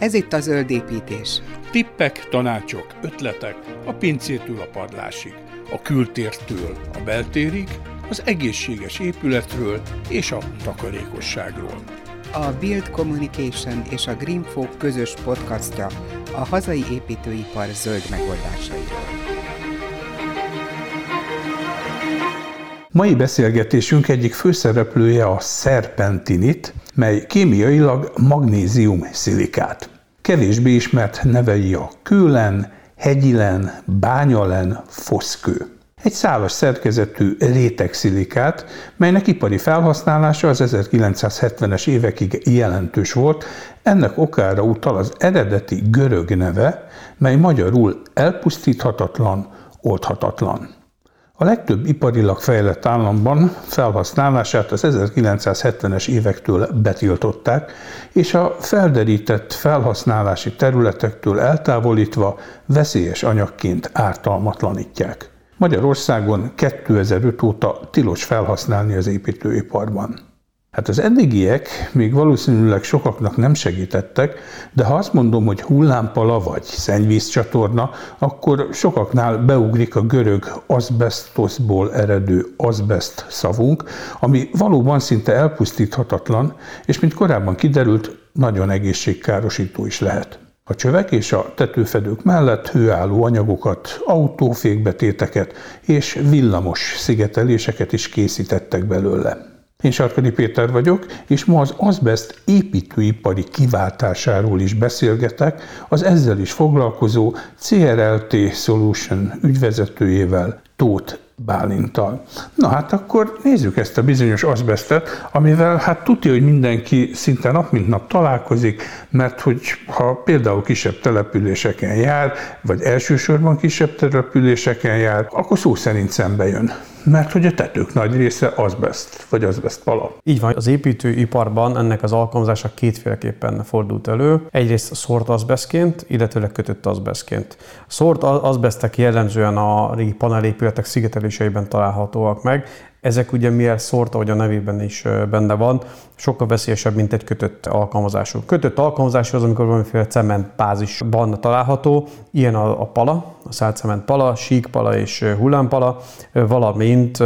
Ez itt a zöld építés. Tippek, tanácsok, ötletek a pincétől a padlásig, a kültértől a beltérig, az egészséges épületről és a takarékosságról. A Build Communication és a Greenfolk közös podcastja a hazai építőipar zöld megoldásairól. Mai beszélgetésünk egyik főszereplője a szerpentinit, mely kémiailag magnézium szilikát. Kevésbé ismert nevei a kőlen, hegyilen, bányalen, foszkő. Egy szálas szerkezetű rétegszilikát, melynek ipari felhasználása az 1970-es évekig jelentős volt, ennek okára utal az eredeti görög neve, mely magyarul elpusztíthatatlan, oldhatatlan. A legtöbb iparilag fejlett államban felhasználását az 1970-es évektől betiltották, és a felderített felhasználási területektől eltávolítva veszélyes anyagként ártalmatlanítják. Magyarországon 2005 óta tilos felhasználni az építőiparban. Hát az eddigiek még valószínűleg sokaknak nem segítettek, de ha azt mondom, hogy hullámpala vagy szennyvízcsatorna, akkor sokaknál beugrik a görög azbestosból eredő azbest szavunk, ami valóban szinte elpusztíthatatlan, és mint korábban kiderült, nagyon egészségkárosító is lehet. A csövek és a tetőfedők mellett hőálló anyagokat, autófékbetéteket és villamos szigeteléseket is készítettek belőle. Én Sarkadi Péter vagyok, és ma az azbest építőipari kiváltásáról is beszélgetek az ezzel is foglalkozó CRLT Solution ügyvezetőjével, Tóth Bálintal. Na hát akkor nézzük ezt a bizonyos azbestet, amivel hát tudja, hogy mindenki szinte nap mint nap találkozik, mert hogy ha például kisebb településeken jár, vagy elsősorban kisebb településeken jár, akkor szó szerint szembe jön mert hogy a tetők nagy része azbest, vagy azbest pala. Így van, az építőiparban ennek az alkalmazása kétféleképpen fordult elő. Egyrészt szórt azbestként, illetőleg kötött azbestként. Szórt azbestek jellemzően a régi panelépületek szigeteléseiben találhatóak meg, ezek ugye miért szórta, hogy a nevében is benne van, sokkal veszélyesebb, mint egy kötött alkalmazású. Kötött alkalmazású az, amikor valamiféle cementbázisban található, ilyen a, a pala, a szálcement pala, síkpala és hullámpala, valamint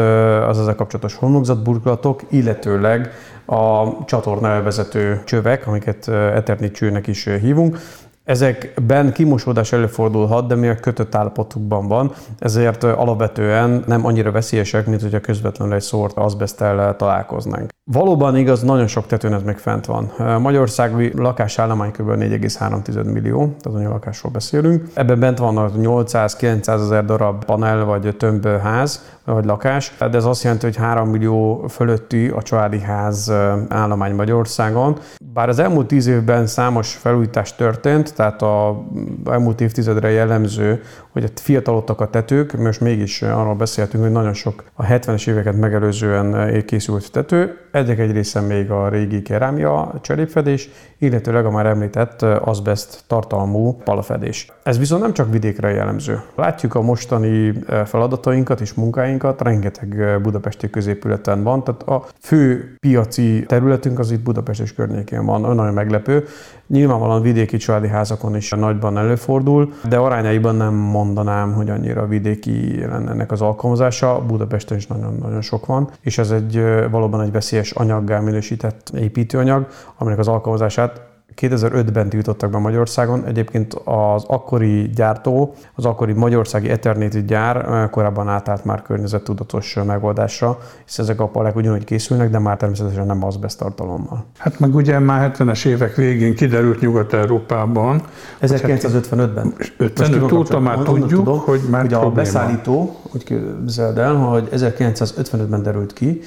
az ezzel kapcsolatos homlokzatburkolatok, illetőleg a csatorna elvezető csövek, amiket Eternit csőnek is hívunk, Ezekben kimosódás előfordulhat, de mivel kötött állapotukban van, ezért alapvetően nem annyira veszélyesek, mint hogyha közvetlenül egy szórt azbesztel találkoznánk. Valóban igaz, nagyon sok tetőn ez még fent van. Magyarországi lakásállomány kb. 4,3 millió, tehát annyi lakásról beszélünk. Ebben bent vannak 800-900 ezer darab panel vagy tömb ház, vagy lakás, de ez azt jelenti, hogy 3 millió fölötti a családi ház állomány Magyarországon. Bár az elmúlt 10 évben számos felújítás történt, tehát a elmúlt évtizedre jellemző, hogy fiatalodtak a tetők, most mégis arról beszéltünk, hogy nagyon sok a 70-es éveket megelőzően készült tető, egyek egy része még a régi kerámia cserépfedés, illetőleg a már említett azbest tartalmú palafedés. Ez viszont nem csak vidékre jellemző. Látjuk a mostani feladatainkat és munkáinkat, rengeteg budapesti középületen van, tehát a fő piaci területünk az itt Budapest és környékén van, nagyon meglepő. Nyilvánvalóan vidéki családi házakon is nagyban előfordul, de arányaiban nem mondanám, hogy annyira vidéki lenne ennek az alkalmazása. Budapesten is nagyon-nagyon sok van, és ez egy valóban egy veszélyes anyaggá minősített építőanyag, aminek az alkalmazását 2005-ben tiltottak be Magyarországon. Egyébként az akkori gyártó, az akkori magyarországi Eternity gyár korábban átállt már környezettudatos megoldásra, hisz ezek a palek ugyanúgy készülnek, de már természetesen nem azbest tartalommal. Hát meg ugye már 70-es évek végén kiderült Nyugat-Európában. 1955-ben. 55 óta már tudjuk, tudom, hogy már ugye a beszállító, úgy képzeld el, hogy 1955-ben derült ki,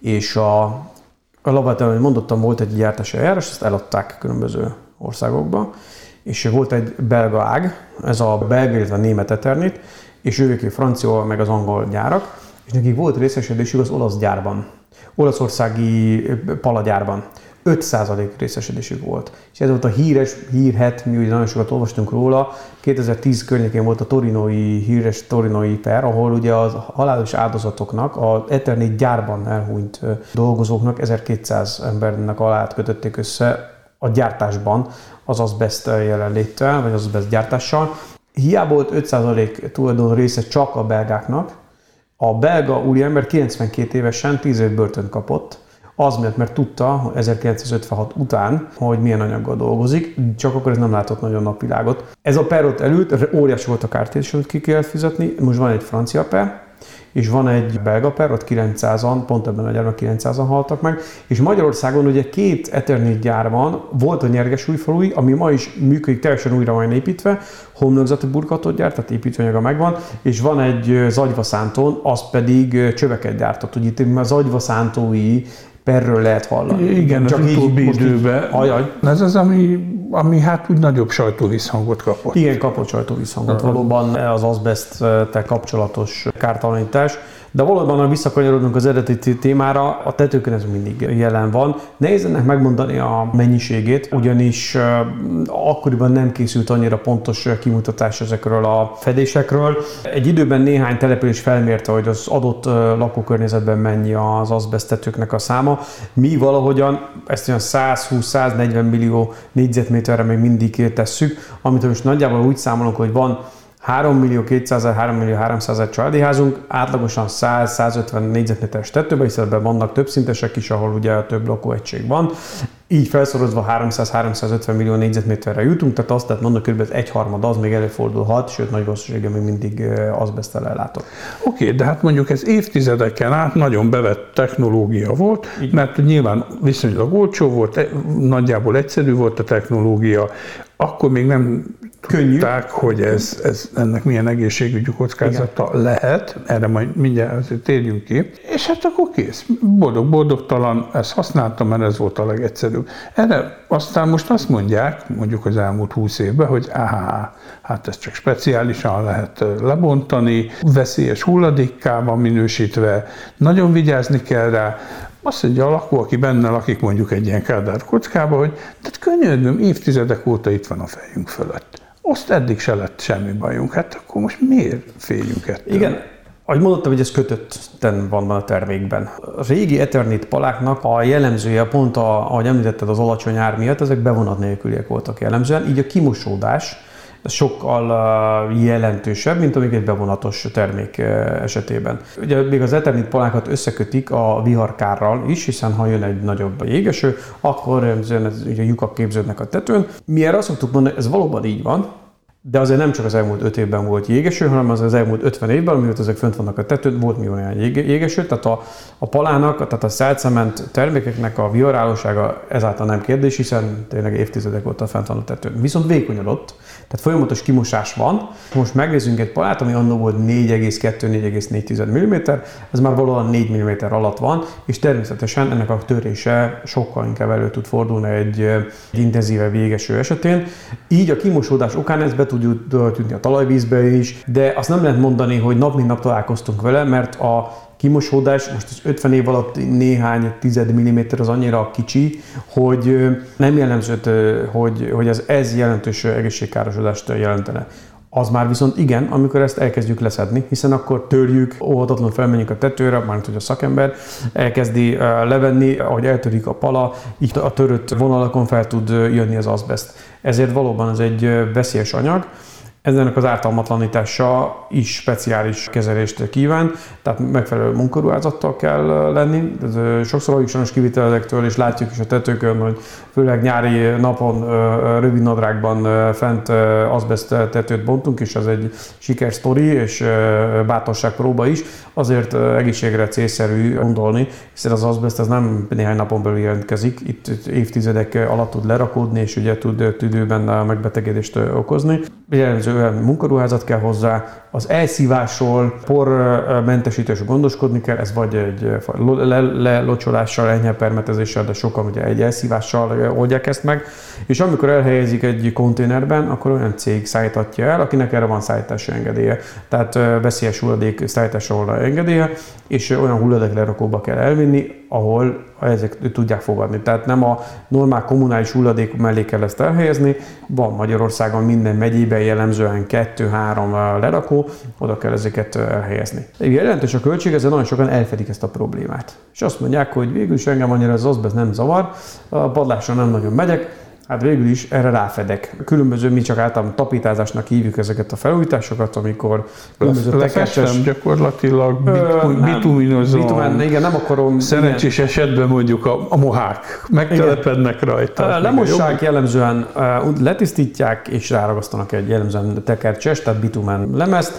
és a alapvetően, ahogy mondottam, volt egy gyártási eljárás, ezt eladták különböző országokba, és volt egy belga ág, ez a belga, illetve a német Eternit, és ők a francia, meg az angol gyárak, és nekik volt részesedésük az olasz gyárban, olaszországi palagyárban. 5% részesedésük volt. És ez volt a híres hírhet, mi ugye nagyon sokat olvastunk róla, 2010 környékén volt a torinoi, híres torinoi per, ahol ugye a halálos áldozatoknak, a Eternit gyárban elhunyt dolgozóknak 1200 embernek alá kötötték össze a gyártásban az azbest jelenléttel, vagy az azbest gyártással. Hiába volt 5% tulajdon része csak a belgáknak, a belga úriember 92 évesen 10 év börtön kapott, az miatt, mert tudta 1956 után, hogy milyen anyaggal dolgozik, csak akkor ez nem látott nagyon napvilágot. Ez a per ott előtt, óriási volt a kártérítés, amit ki kell fizetni, most van egy francia per, és van egy belga per, ott 900-an, pont ebben a gyárban 900-an haltak meg, és Magyarországon ugye két Eternit gyár van, volt a nyerges újfalui, ami ma is működik, teljesen újra van építve, homlokzati burkatot gyárt, tehát építőanyaga megvan, és van egy Zagyvaszánton, az pedig csöveket gyártott. Ugye itt az agyvaszántói perről lehet hallani. Igen, Csak az utóbbi időben. Ajaj. Ez az, ami, ami hát úgy nagyobb sajtóvisszhangot kapott. Igen, kapott sajtóvisszhangot. Valóban az azbest kapcsolatos kártalanítás. De valóban, ha visszakanyarodunk az eredeti témára, a tetőkön ez mindig jelen van. Nehéz ennek megmondani a mennyiségét, ugyanis akkoriban nem készült annyira pontos kimutatás ezekről a fedésekről. Egy időben néhány település felmérte, hogy az adott lakókörnyezetben mennyi az azbesztetőknek a száma. Mi valahogyan ezt olyan 120-140 millió négyzetméterre még mindig tesszük, amit most nagyjából úgy számolunk, hogy van 3 millió 200 3 millió 300 családi házunk, átlagosan 100-150 négyzetméteres tetőben, hiszen ebben vannak többszintesek is, ahol ugye több lakóegység van. Így felszorozva 300-350 millió négyzetméterre jutunk, tehát azt lehet mondani, kb. egy harmad az még előfordulhat, sőt nagy valószínűséggel még mindig azbesztel ellátott. Oké, okay, de hát mondjuk ez évtizedeken át nagyon bevett technológia volt, Így. mert nyilván viszonylag olcsó volt, e, nagyjából egyszerű volt a technológia, akkor még nem Könnyű. tudták, hogy ez, ez, ennek milyen egészségügyi kockázata Igen. lehet, erre majd mindjárt térjünk ki, és hát akkor kész. Boldog-boldogtalan, ezt használtam, mert ez volt a legegyszerűbb. Erre aztán most azt mondják, mondjuk az elmúlt húsz évben, hogy áhá, hát ezt csak speciálisan lehet lebontani, veszélyes hulladékká van minősítve, nagyon vigyázni kell rá, azt mondja a lakó, aki benne lakik mondjuk egy ilyen kádár kockába, hogy tehát könyörgöm, évtizedek óta itt van a fejünk fölött. Azt eddig se lett semmi bajunk, hát akkor most miért féljünk ettől? Igen, ahogy mondottam, hogy ez kötötten van a termékben. A régi Eternit paláknak a jellemzője pont, a, ahogy említetted, az alacsony ár miatt, ezek bevonat nélküliek voltak jellemzően, így a kimosódás sokkal jelentősebb, mint amíg egy bevonatos termék esetében. Ugye még az Eternit palákat összekötik a viharkárral is, hiszen ha jön egy nagyobb jégeső, akkor ez, ugye lyukak képződnek a tetőn. Mi erre azt szoktuk mondani, ez valóban így van, de azért nem csak az elmúlt 5 évben volt jégeső, hanem az, az elmúlt 50 évben, mióta ezek fönt vannak a tetőn, volt mi olyan jégeső, tehát a, a palának, tehát a szelcement termékeknek a viharálósága ezáltal nem kérdés, hiszen tényleg évtizedek óta fent van a tetőn. Viszont vékonyodott, tehát folyamatos kimosás van. Most megnézzünk egy palát, ami annó volt 4,2-4,4 mm, ez már valóban 4 mm alatt van, és természetesen ennek a törése sokkal inkább elő tud fordulni egy, egy intenzíve végeső esetén. Így a kimosódás okán ez be tud tűnni a talajvízbe is, de azt nem lehet mondani, hogy nap mint nap találkoztunk vele, mert a kimosódás most az 50 év alatt néhány tized milliméter az annyira kicsi, hogy nem jellemző, hogy, hogy ez, ez jelentős egészségkárosodást jelentene. Az már viszont igen, amikor ezt elkezdjük leszedni, hiszen akkor törjük, óhatatlanul felmenjünk a tetőre, mármint hogy a szakember elkezdi levenni, ahogy eltörik a pala, így a törött vonalakon fel tud jönni az azbest. Ezért valóban ez egy veszélyes anyag, ennek az ártalmatlanítása is speciális kezelést kíván, tehát megfelelő munkaruházattal kell lenni. Ez sokszor vagyunk sajnos kivitelezektől, és látjuk is a tetőkön, hogy főleg nyári napon rövid nadrágban fent azbest tetőt bontunk, és ez egy sikersztori és bátorság próba is. Azért egészségre célszerű gondolni, hiszen az azbest ez nem néhány napon belül jelentkezik, itt évtizedek alatt tud lerakódni, és ugye tud tüdőben megbetegedést okozni. Jellemző munkaruházat kell hozzá, az elszívásról, pormentesítésről gondoskodni kell, ez vagy egy lelocsolással, enyhe permetezéssel, de sokan ugye egy elszívással oldják ezt meg, és amikor elhelyezik egy konténerben, akkor olyan cég szállítatja el, akinek erre van szállítási engedélye. Tehát veszélyes hulladék szállításra engedélye, és olyan hulladék lerakóba kell elvinni, ahol ezek tudják fogadni. Tehát nem a normál kommunális hulladék mellé kell ezt elhelyezni, van Magyarországon minden megyében jellemzően kettő-három lerakó, oda kell ezeket elhelyezni. Jelentős a költség, ezzel nagyon sokan elfedik ezt a problémát. És azt mondják, hogy végül is engem annyira az azbest nem zavar, a padlásra nem nagyon megyek, Hát végül is erre ráfedek. Különböző, mi csak általában tapítázásnak hívjuk ezeket a felújításokat, amikor különböző tekercses... gyakorlatilag bituminozom. Bitumen, igen, nem akarom... Szerencsés igen. esetben mondjuk a, a mohák megtelepednek igen. rajta. Lemossák jellemzően letisztítják és ráragasztanak egy jellemzően tekercses, tehát bitumen lemezt,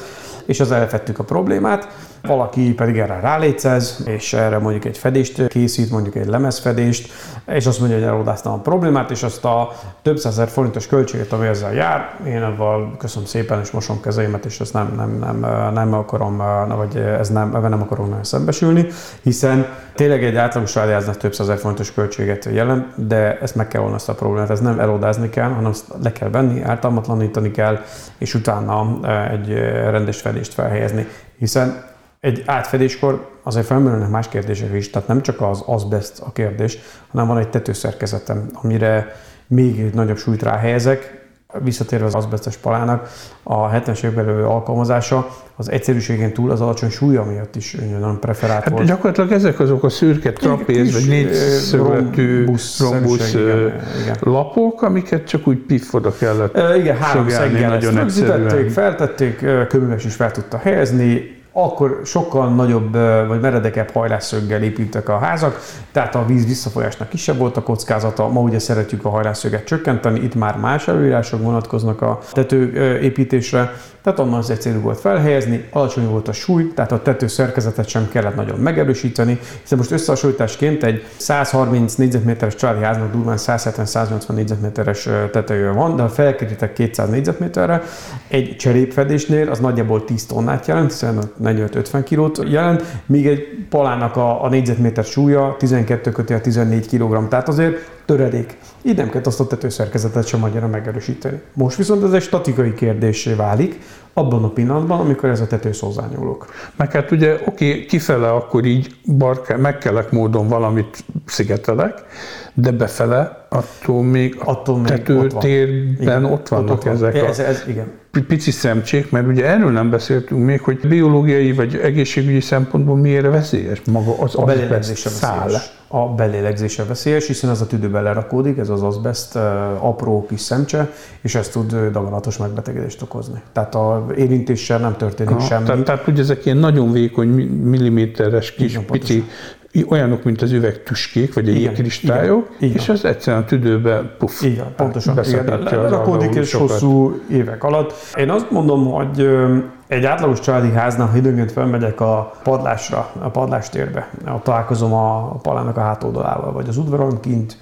és az elfettük a problémát. Valaki pedig erre rálécez, és erre mondjuk egy fedést készít, mondjuk egy lemezfedést, és azt mondja, hogy eloldáztam a problémát, és azt a több százer forintos költséget, ami ezzel jár, én avval köszönöm szépen, és mosom kezeimet, és ezt nem, nem, nem, nem akarom, vagy ez nem, ebben nem akarom nagyon szembesülni, hiszen tényleg egy átlagos családjáznak több százer forintos költséget jelent, de ezt meg kell volna ezt a problémát, ez nem elodázni kell, hanem ezt le kell venni, ártalmatlanítani kell, és utána egy rendes fedést felhelyezni. Hiszen egy átfedéskor azért felmerülnek más kérdések is, tehát nem csak az azbest a kérdés, hanem van egy tetőszerkezetem, amire még nagyobb súlyt ráhelyezek, visszatérve az azbestes palának, a 70-es évekbeli alkalmazása az egyszerűségén túl az alacsony súlya miatt is nagyon preferált hát volt. Gyakorlatilag ezek azok a szürke trapéz, vagy négyszögletű rombusz, lapok, amiket csak úgy piff oda kellett e, Igen, három szeggel nagyon egyszerűen. feltették, köműves is fel tudta helyezni, akkor sokkal nagyobb vagy meredekebb hajlásszöggel épültek a házak, tehát a víz visszafolyásnak kisebb volt a kockázata. Ma ugye szeretjük a hajlásszöget csökkenteni, itt már más előírások vonatkoznak a tetőépítésre, tehát onnan az egyszerű volt felhelyezni, alacsony volt a súly, tehát a tető szerkezetet sem kellett nagyon megerősíteni, hiszen most összehasonlításként egy 130 négyzetméteres családi háznak durván 170-180 négyzetméteres tetője van, de ha felkerítek 200 négyzetméterre, egy cserépfedésnél az nagyjából 10 tonnát jelent, hiszen 45-50 kilót jelent, míg egy palának a, a négyzetméter súlya 12 kötél 14 kg, tehát azért töredék. Így nem kell azt a tetőszerkezetet sem annyira megerősíteni. Most viszont ez egy statikai kérdésé válik, abban a pillanatban, amikor ez a tetősz hozzányúlok. Meg hát ugye, oké, kifele akkor így barká, megkelek módon valamit szigetelek, de befele attól még attól a tetőtérben ott, ott vannak ott van. ezek ez, ez, igen. a pici szemcsék, mert ugye erről nem beszéltünk még, hogy biológiai vagy egészségügyi szempontból miért veszélyes maga az a szál. A belélegzése veszélyes, hiszen ez a tüdőbe lerakódik, ez az azbest apró kis szemcse, és ez tud daganatos megbetegedést okozni. Tehát a érintéssel nem történik Aha, semmi. Tehát, tehát ugye ezek ilyen nagyon vékony milliméteres kis Igen, pici olyanok, mint az üvegtüskék, vagy egy jégkristályok, és az egyszerűen a tüdőbe puff, igen, pontosan, igen, lerakódik és hosszú évek alatt. Én azt mondom, hogy egy átlagos családi háznál, ha időnként felmegyek a padlásra, a padlástérbe, ott találkozom a palának a hátoldalával, vagy az udvaron kint,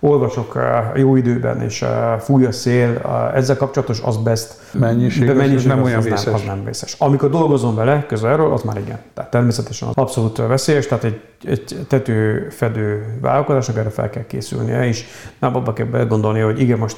olvasok jó időben, és fúj a szél, ezzel kapcsolatos azbest mennyiség, de mennyiség nem olyan vészes. Nem, az nem vészes. Amikor dolgozom vele közelről, az már igen. Tehát természetesen az abszolút veszélyes, tehát egy, egy tetőfedő vállalkozásnak erre fel kell készülnie, és nem abba kell belegondolni, hogy igen, most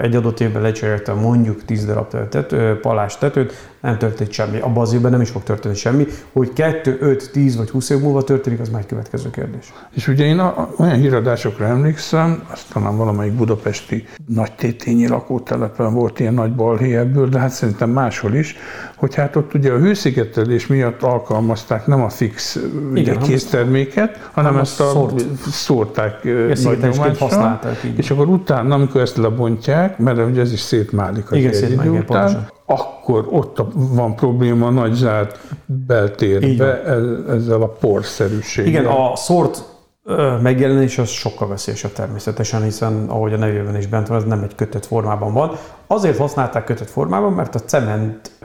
egy adott évben lecseréltem mondjuk 10 darab tető, palás tetőt, nem történt semmi. Abban az évben nem is fog történni semmi. Hogy 2, 5, 10 vagy 20 év múlva történik, az már egy következő kérdés. És ugye én olyan híradásokra emlékszem, azt talán valamelyik budapesti nagy tétényi lakótelepen volt ilyen nagy balhé ebből, de hát szerintem máshol is, hogy hát ott ugye a hőszigetelés miatt alkalmazták nem a fix Igen, készterméket, hanem ezt a szórt. szórták nagy nyomásra, és akkor utána, amikor ezt lebontják, mert ugye ez is szétmálik az Igen, egy idő után, akkor ott van probléma a nagy zárt beltérbe ezzel a porszerűséggel. Igen, a szórt megjelenés az sokkal veszélyesebb természetesen, hiszen ahogy a nevében is bent van, ez nem egy kötött formában van. Azért használták kötött formában, mert a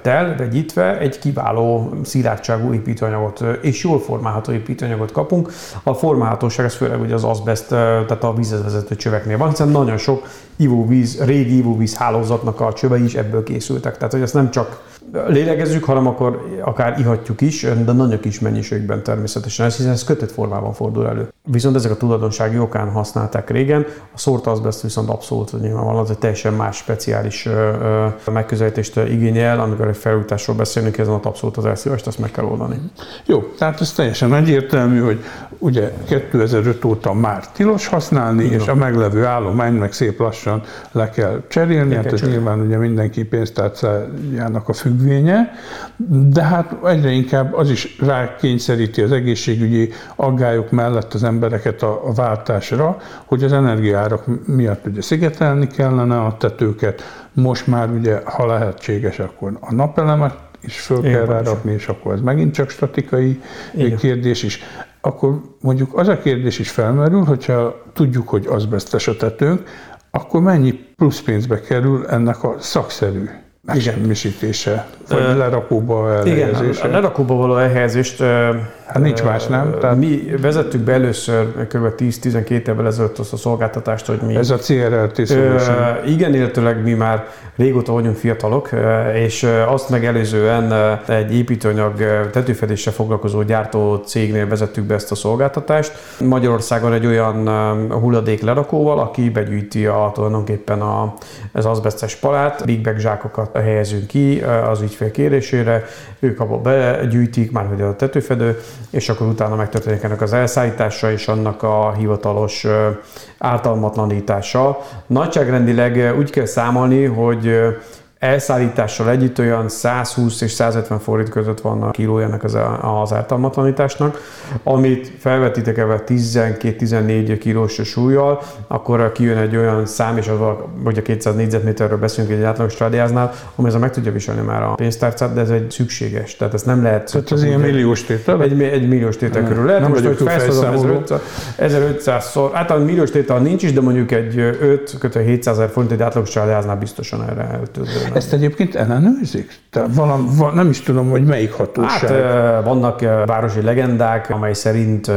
cementtel vegyítve egy kiváló szilárdságú építőanyagot és jól formálható építőanyagot kapunk. A formálhatóság ez főleg ugye az azbest, tehát a vízhez vezető csöveknél van, hiszen nagyon sok ivóvíz, régi ivóvíz hálózatnak a csövei is ebből készültek. Tehát, hogy ezt nem csak lélegezzük, hanem akkor akár ihatjuk is, de nagyon kis mennyiségben természetesen, hiszen ez kötött formában fordul elő. Viszont ezek a tulajdonsági okán használták régen, a szórt azbest viszont abszolút nyilvánvalóan az egy teljesen más speciális megközelítést igényel, amikor felújításról beszélünk, ezen ott abszolút az elszívást, ezt meg kell oldani. Jó, tehát ez teljesen egyértelmű, hogy ugye 2005 óta már tilos használni, Igen. és a meglevő állomány meg szép lassan le kell cserélni, hát ez nyilván ugye mindenki pénztárcájának a függvénye, de hát egyre inkább az is rákényszeríti az egészségügyi aggályok mellett az embereket a, a váltásra, hogy az energiárak miatt ugye szigetelni kellene a tetőket, most már ugye, ha lehetséges, akkor a napelemet is föl Igen, kell rárakni, és akkor ez megint csak statikai Igen. kérdés is. Akkor mondjuk az a kérdés is felmerül, hogyha tudjuk, hogy azbesztes a tetőnk, akkor mennyi plusz pénzbe kerül ennek a szakszerű megsemmisítése, vagy lerakóba elhelyezése? Igen, a lerakóba való elhelyezést Hát nincs más, nem? Tehát... Mi vezettük be először kb. 10-12 évvel ezelőtt azt a szolgáltatást, hogy mi... Ez a CRLT solution. Igen, illetőleg mi már régóta vagyunk fiatalok, és azt megelőzően egy építőanyag tetőfedéssel foglalkozó gyártó cégnél vezettük be ezt a szolgáltatást. Magyarországon egy olyan hulladék lerakóval, aki begyűjti a, tulajdonképpen a, az azbesztes palát, big bag zsákokat helyezünk ki az ügyfél kérésére, ők abba begyűjtik, már hogy a tetőfedő, és akkor utána megtörténik ennek az elszállítása és annak a hivatalos ártalmatlanítása. Nagyságrendileg úgy kell számolni, hogy elszállítással együtt olyan 120 és 150 forint között van a kilójának az, az ártalmatlanításnak, amit felvetítek ebben 12-14 kilós súlyjal, akkor kijön egy olyan szám, és az, hogy a 200 négyzetméterről beszélünk egy átlagos strádiáznál, ami ezzel meg tudja viselni már a pénztárcát, de ez egy szükséges, tehát ezt nem lehet. Tehát ez ilyen milliós tétel? Egy, egy milliós tétel nem, körül lehet. Nem most, hogy felszorozom 1500, 1500 szor, általában milliós tétel nincs is, de mondjuk egy 5 700 ezer forint egy átlagos strádiáznál biztosan erre el ezt egyébként ellenőrzik? Tehát valam, val, nem is tudom, hogy melyik hatóság. Hát vannak városi legendák, amely szerint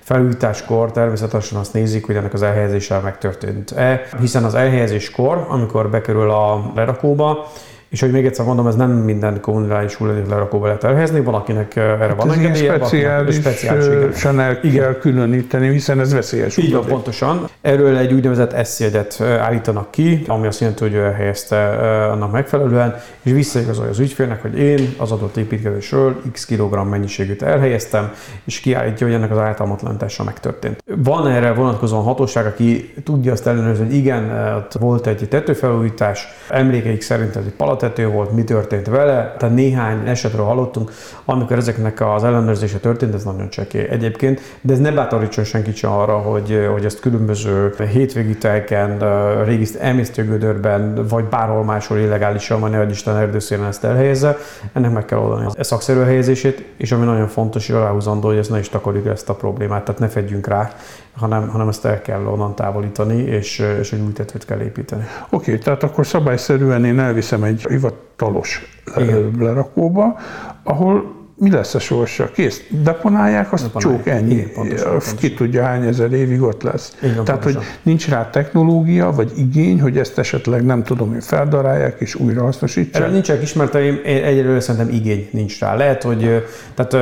felújításkor természetesen azt nézik, hogy ennek az elhelyezéssel megtörtént-e, hiszen az elhelyezéskor, amikor bekerül a lerakóba, és hogy még egyszer mondom, ez nem minden kommunális hulladék lerakóba lehet elhelyezni, valakinek eh, erre hát van engedélye, speciális, speciális el kell különíteni, hiszen ez veszélyes. Így van, pontosan. Erről egy úgynevezett S-jegyedet eh, állítanak ki, ami azt jelenti, hogy ő elhelyezte eh, annak megfelelően, és visszaigazolja az ügyfélnek, hogy én az adott építkezésről x kilogramm mennyiségűt elhelyeztem, és kiállítja, hogy ennek az általmatlanítása megtörtént. Van erre vonatkozóan hatóság, aki tudja azt ellenőrizni, hogy igen, ott volt egy tetőfelújítás, emlékeik szerint ez egy palat tető volt, mi történt vele. Tehát néhány esetről hallottunk, amikor ezeknek az ellenőrzése történt, ez nagyon csekély egyébként, de ez ne bátorítson senkit sem arra, hogy, hogy ezt különböző hétvégi telken, régi emésztőgödörben, vagy bárhol máshol illegálisan van, hogy Isten erdőszélen ezt elhelyezze. Ennek meg kell oldani a szakszerű helyezését, és ami nagyon fontos, hogy aláhúzandó, hogy ezt ne is takarjuk ezt a problémát, tehát ne fedjünk rá, hanem, hanem ezt el kell onnan távolítani, és, és egy új tetőt kell építeni. Oké, okay, tehát akkor szabályszerűen én elviszem egy hivatalos Igen. lerakóba, ahol mi lesz a sorsa? Kész, deponálják, azt Deponálják. csók ennyi. Igen, pontosan, pontosan. Ki tudja, hány ezer évig ott lesz. Igen, Tehát, pontosan. hogy nincs rá technológia, vagy igény, hogy ezt esetleg nem tudom, hogy feldarálják és újra hasznosítsák. Erre nincsenek ismerteim, egyelőre szerintem igény nincs rá. Lehet, hogy, tehát,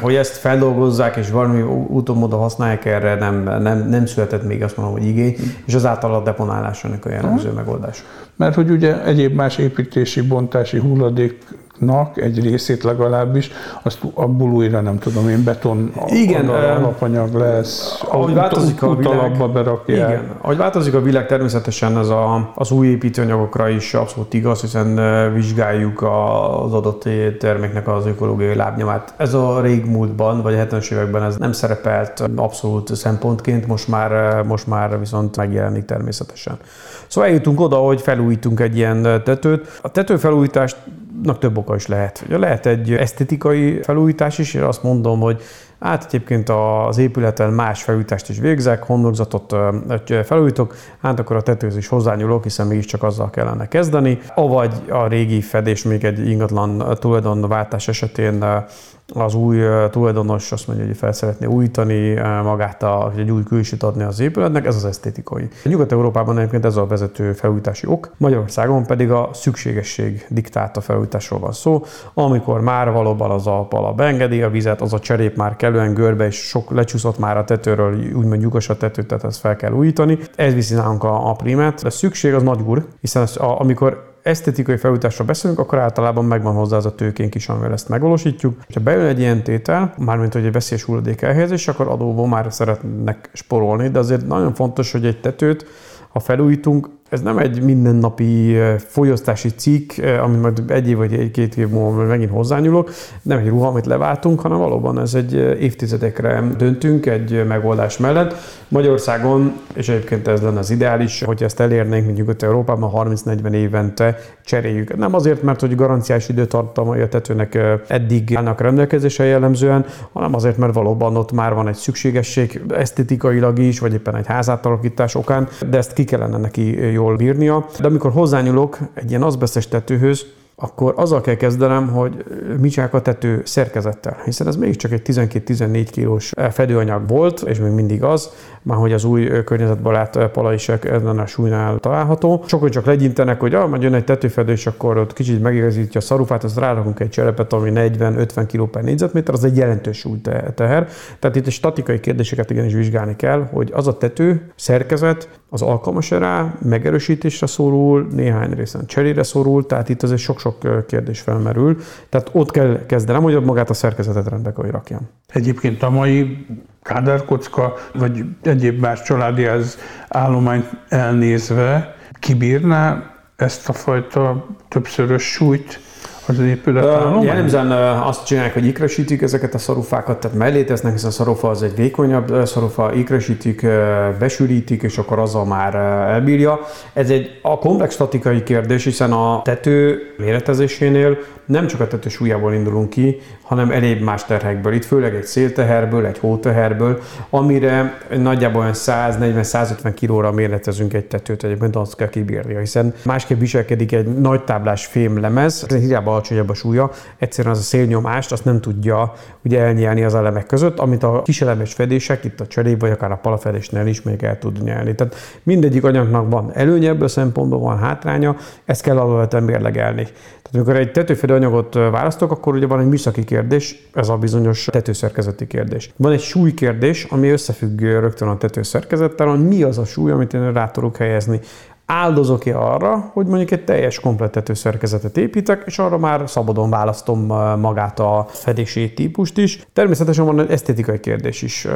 hogy ezt feldolgozzák és valami úton módon használják erre, nem, nem, nem született még azt mondom, hogy igény, és azáltal a deponálás ennek a jellemző megoldás. Mert hogy ugye egyéb más építési, bontási hulladék nak egy részét legalábbis, azt abból újra nem tudom én, beton igen, alapanyag lesz, ahogy változik a világ, berakják. Igen, ahogy változik a világ, természetesen ez a, az új építőanyagokra is abszolút igaz, hiszen vizsgáljuk az adott terméknek az ökológiai lábnyomát. Ez a régmúltban, vagy a 70-es években ez nem szerepelt abszolút szempontként, most már, most már viszont megjelenik természetesen. Szóval eljutunk oda, hogy felújítunk egy ilyen tetőt. A tetőfelújításnak több oka is lehet. Ugye lehet egy esztetikai felújítás is, és azt mondom, hogy Hát egyébként az épületen más felújítást is végzek, homlokzatot felújítok, hát akkor a tetőzés hozzányúlok, hiszen mégiscsak azzal kellene kezdeni. Avagy a régi fedés még egy ingatlan tulajdonváltás esetén az új tulajdonos azt mondja, hogy fel szeretné újítani magát, a, egy új külsőt adni az épületnek, ez az esztétikai. Nyugat-Európában egyébként ez a vezető felújítási ok, Magyarországon pedig a szükségesség diktálta felújításról van szó, amikor már valóban az a pala beengedi a vizet, az a cserép már kellően görbe, és sok lecsúszott már a tetőről, úgymond lyukas a tetőt, tehát ezt fel kell újítani. Ez viszi nálunk a, a primet. De szükség az nagy úr, hiszen az, a, amikor esztetikai felújításra beszélünk, akkor általában megvan hozzá az a tőkénk is, amivel ezt megvalósítjuk. Ha bejön egy ilyen tétel, mármint hogy egy veszélyes hulladék elhelyezés, akkor adóból már szeretnek sporolni, de azért nagyon fontos, hogy egy tetőt, ha felújítunk, ez nem egy mindennapi fogyasztási cikk, amit majd egy év vagy egy-két év múlva megint hozzányúlok, nem egy ruha, amit leváltunk, hanem valóban ez egy évtizedekre döntünk egy megoldás mellett. Magyarországon, és egyébként ez lenne az ideális, hogy ezt elérnénk, mint nyugat Európában 30-40 évente cseréljük. Nem azért, mert hogy garanciás időtartamai a tetőnek eddig állnak rendelkezésre jellemzően, hanem azért, mert valóban ott már van egy szükségesség esztetikailag is, vagy éppen egy házátalakítás okán, de ezt ki kellene neki jól bírnia. De amikor hozzányúlok egy ilyen azbesztes tetőhöz, akkor azzal kell kezdenem, hogy mit a tető szerkezettel, hiszen ez mégiscsak egy 12-14 kilós fedőanyag volt, és még mindig az, már hogy az új környezetbarát palaisek ezen a súlynál található. Sokan csak legyintenek, hogy ah, majd jön egy tetőfedő, és akkor ott kicsit megigazítja a szarufát, azt rárakunk egy cserepet, ami 40-50 kg per négyzetméter, az egy jelentős súly teher. Tehát itt a statikai kérdéseket igenis vizsgálni kell, hogy az a tető szerkezet az alkalmas rá, megerősítésre szorul, néhány részen cserére szorul, tehát itt azért sok-sok kérdés felmerül. Tehát ott kell kezdenem, hogy magát a szerkezetet rendbe kell, hogy rakjam. Egyébként a mai kádárkocka, vagy egyéb más családi az állományt elnézve kibírná ezt a fajta többszörös súlyt, az épület uh, Jellemzően azt csinálják, hogy ikresítik ezeket a szarufákat, tehát mellé tesznek, hiszen a szarufa az egy vékonyabb szarufa, ikresítik, besűrítik, és akkor azzal már elbírja. Ez egy a komplex statikai kérdés, hiszen a tető méretezésénél nem csak a tető súlyából indulunk ki, hanem elébb más terhekből. Itt főleg egy szélteherből, egy hóteherből, amire nagyjából olyan 140-150 kilóra méretezünk egy tetőt, egyébként azt kell kibírnia, hiszen másképp viselkedik egy nagy táblás fémlemez, hiába alacsonyabb a súlya, egyszerűen az a szélnyomást azt nem tudja ugye elnyelni az elemek között, amit a kiselemes fedések, itt a cserép vagy akár a palafedésnél is még el tud nyelni. Tehát mindegyik anyagnak van előnye ebből szempontból, van hátránya, ezt kell alapvetően mérlegelni. Tehát amikor egy tetőfedő anyagot választok, akkor ugye van egy műszaki kérdés, ez a bizonyos tetőszerkezeti kérdés. Van egy súly kérdés, ami összefügg rögtön a tetőszerkezettel, hogy mi az a súly, amit én rá tudok helyezni áldozok-e arra, hogy mondjuk egy teljes komplettető szerkezetet építek, és arra már szabadon választom magát a fedési típust is. Természetesen van egy esztétikai kérdés is.